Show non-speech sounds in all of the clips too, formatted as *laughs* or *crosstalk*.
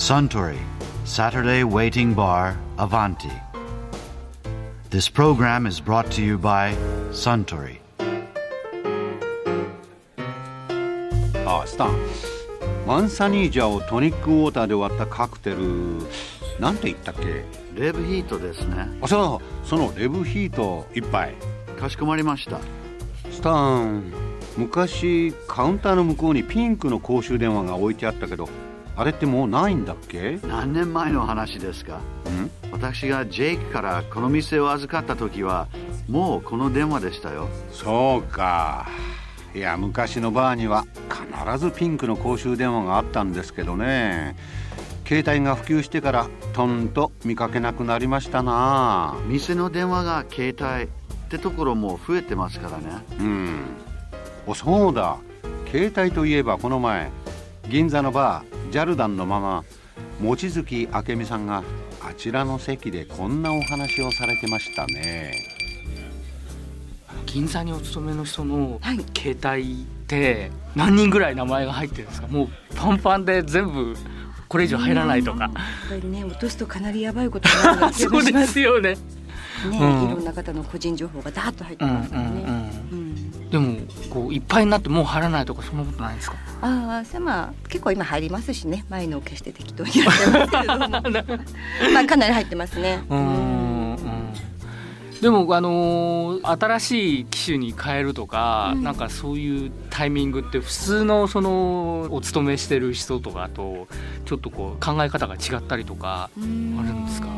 Suntory Saturday Waiting Bar Avanti. This program is brought to you by Suntory. あスタンマンサニージャをトニックウォーターで割ったカクテルなんて言ったっけ？レブヒートですね。あそうそのレブヒート一杯かしこまりました。スタン昔カウンターの向こうにピンクの公衆電話が置いてあったけどあれってもうないんだっけ？何年前の話ですか？ん？私がジェイクからこの店を預かった時はもうこの電話でしたよ。そうか。いや昔のバーには必ずピンクの公衆電話があったんですけどね。携帯が普及してからとんと見かけなくなりましたな。店の電話が携帯ってところも増えてますからね。うん。おそうだ。携帯といえばこの前銀座のバージャルダンのまま望月明美さんがあちらの席でこんなお話をされてましたね。銀座にお勤めの人のはい。携帯って何人ぐらい名前が入ってるんですか？もうパンパンで全部これ以上入らないとか。やっぱりね落とすとかなりやばいことになる *laughs* そうですすよね。ね、うん。いろんな方の個人情報がダーッと入ってうんますからね、うんうんでもこういっぱいになってもう入らないとかそんなことないですか？ああまあ結構今入りますしね。前のを消して適当にやってますけれども。*laughs* まあかなり入ってますね。うーんうん。でもあのー新しい機種に変えるとか、うん。なんかそういうタイミングって普通のそのお勤めしてる人とかとちょっとこう考え方が違ったりとかあるんですか？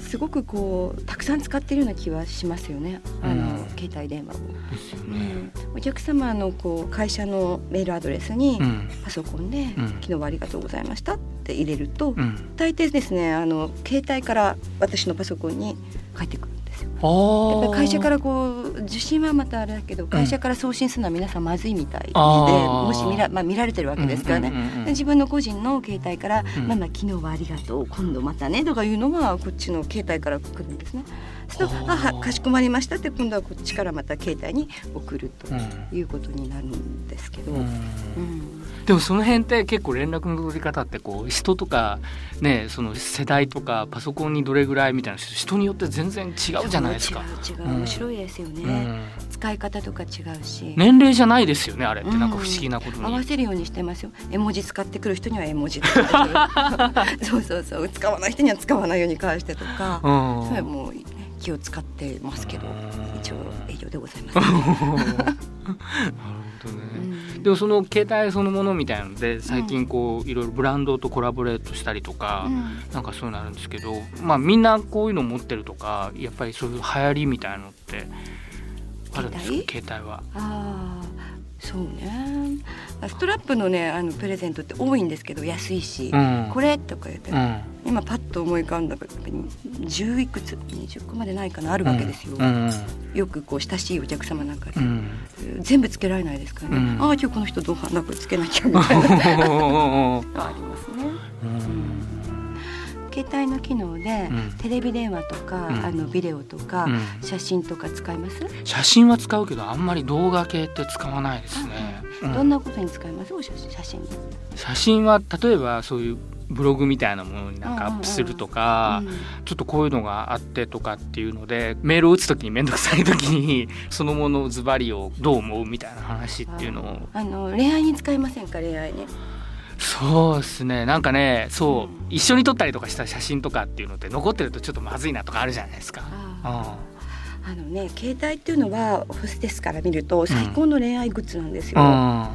すごくこうたくさん使ってるような気はしますよね。あの、うん携帯電話を、ですよね。うん、お客様のこう会社のメールアドレスにうん。パソコンでうん「昨日はありがとうございました」って入れると、うん、大抵ですねあの携帯から私のパソコンに返ってくるんですよ。あやっぱり会社かららこう受信はまたあれだけど会社から送信するのは皆さんまずいみたいで、もし見ら,、まあ、見られてるわけですからね、で自分の個人の携帯から「うんママ昨日はありがとう今度またね」とかいうのはこっちの携帯から来るんですね。そうすると「あはかしこまりました」って今度はこっちからまた携帯に送るということになるんですけど。うん。でもその辺って結構連絡の取り方ってこう人とかねその世代とかパソコンにどれぐらいみたいな人によって全然違うじゃないですか。違う面白いですよね、うん。使い方とか違うし、年齢じゃないですよねあれって。なんか不思議なことに。合わせるようにしてますよ。絵文字使ってくる人には絵文字 *laughs* そうそうそう。使わない人には使わないように返してとか、うん。それはもう、ね、気を使ってますけどうん一応営業でございます、*laughs* なるほどね。うんでもその携帯そのものみたいなので最近こういろいろブランドとコラボレートしたりとか、うん。なんかそういうのあるんですけどまあみんなこういうの持ってるとかやっぱりそういう流行りみたいなのってあるんですか？携帯？は。ああそうね。ストラップのねあのプレゼントって多いんですけど安いし、うん。これとか言って、うん今パッと思い浮かんだけど10いくつ20個までないかなあるわけですよ、うんよくこう親しいお客様なんかで、うん。全部つけられないですからね、うん。ああ今日この人どうなんかつけなきゃみたいな。*laughs* ありますね。携帯の機能で、うん。テレビ電話とか、うん。あのビデオとか、うん。写真とか使います、写真は使うけどあんまり動画系って使わないですね。うん。どんなことに使います？お写真。写真は例えばそういうブログみたいなものになんかアップするとか、うんちょっとこういうのがあってとかっていうのでメールを打つ時に面倒くさい時に *laughs* そのものズバリをどう思うみたいな話っていうのを。あの恋愛に使いませんか？恋愛に。そうですね。なんかねそう、うん。一緒に撮ったりとかした写真とかっていうのって残ってるとちょっとまずいなとかあるじゃないですか。ああのね携帯っていうのはホステスから見ると最高の恋愛グッズなんですうよ、ん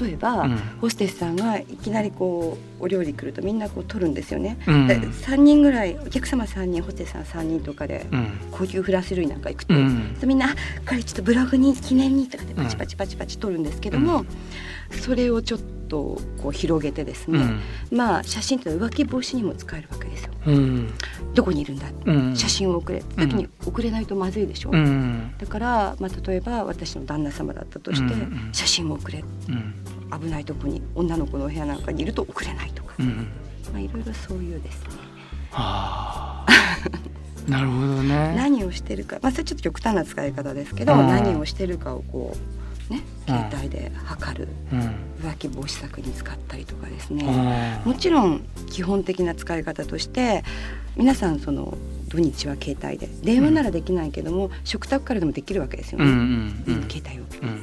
例えば、うん。ホステスさんがいきなりこうお料理来るとみんなこう取るんですよね、うん。で3人ぐらいお客様3人ホステスさん3人とかでうん。高級フランス料理なんか行くと、うん。みんなあ「これちょっとブログに記念に」とかでパチパチパチパチ取るんですけども、それをちょっとこう広げてですね、うん。まあ写真ってのは浮気防止にも使えるわけですよ。うん。どこにいるんだ、うん。写真を送れ時に送れないとまずいでしょ、うん。だから、まあ、例えば私の旦那様だったとして、写真を送れ。うん。危ないとこに女の子の部屋なんかにいると送れないとか、うんまあ、いろいろそういうですね。はあ。*laughs* なるほどね。何をしてるか、まあ、それちょっと極端な使い方ですけど、うん。何をしてるかをこうねうん携帯で測る、うん浮気防止策に使ったりとかですね。もちろん基本的な使い方として皆さんその土日は携帯で電話ならできないけども、うん、食卓からでもできるわけですよね、うんうんうん、携帯を。うん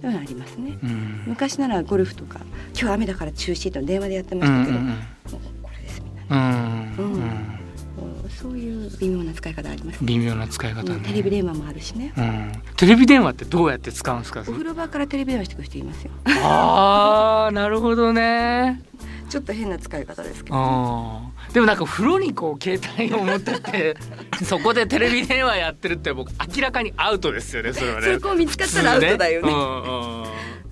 そういうのありますね、うん、昔ならゴルフとか今日雨だから中止と電話でやってましたけど、うんうんうん、これですみたいな、方あります、ね、微妙な使い方、ね、テレビ電話もあるしね、テレビ電話ってどうやって使うんですか？お風呂場からテレビ電話してくる人いますよ。ああなるほどね。ちょっと変な使い方ですけど、ね、でもなんか風呂にこう携帯を持ってて *laughs* そこでテレビ電話やってるって僕明らかにアウトですよねそれはね。*laughs* そこ見つかったらアウトだよね、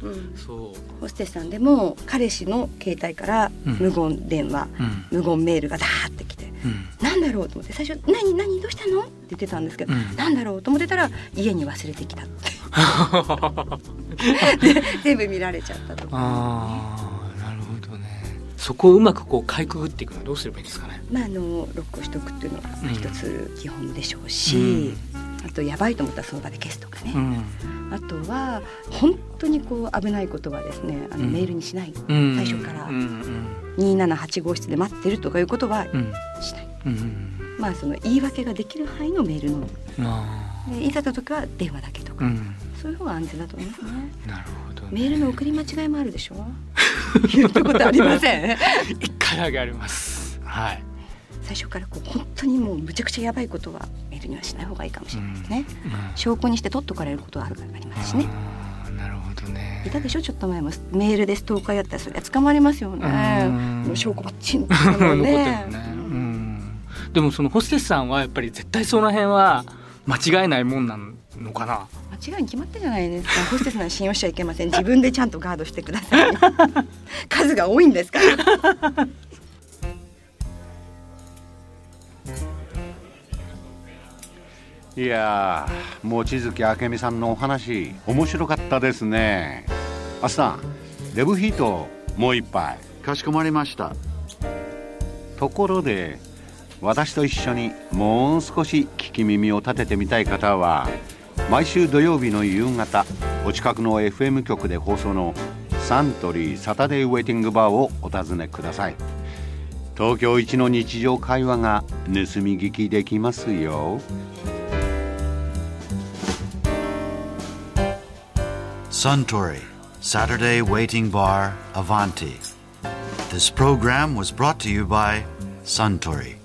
うん、そう。ホステスさんでも彼氏の携帯から無言電話、うん、無言メールがダーってきて、うん、なんだろう？と思って最初「何？何？どうしたの?」って言ってたんですけど、うん、なんだろう？と思ってたら家に忘れてきたって *laughs* 全部見られちゃったとか、ね。そこをうまくこうかいくぐっていくのはどうすればいいですかね？まああのロックをしとくっていうのが一つ基本でしょうし、うん、あとやばいと思ったらその場で消すとかね。うん、あとは本当にこう危ないことはですね。あの、メールにしない、最初から。二七八号室で待ってるとかいうことは。まあその言い訳ができる範囲のメールの。でいざと時は電話だけとか、そういう方が安全だと思いますね。なるほど、ね、メールの送り間違いもあるでしょ？う。*laughs* 言ったことありません。一回だけあります。はい。最初からこう本当にもうむちゃくちゃやばいことはメールにはしない方がいいかもしれないですね。うんうん、証拠にして取っとかれることはあるありますしね。なるほどね。いたでしょ？ちょっと前もメールでストーカーやったらそれは捕まりますよね。証拠ばっちり残ね。ねうん、*laughs* でもそのホステスさんはやっぱり絶対その辺は間違いないもんなのかな？間違いに決まってじゃないですか。*laughs* ホステスなら信用しちゃいけません。自分でちゃんとガードしてください。数が多いんですから。*laughs* いや望月明美さんのお話面白かったですね。あさんデブヒートもう一杯。かしこまりました。ところで私と一緒にもう少し聞き耳を立ててみたい方は毎週土曜日の夕方お近くの FM 局で放送のサントリーサタデーウェイティングバーをお尋ねください。東京一の日常会話が盗み聞きできますよ。Suntory Saturday Waiting Bar Avanti. This program was brought to you by Suntory.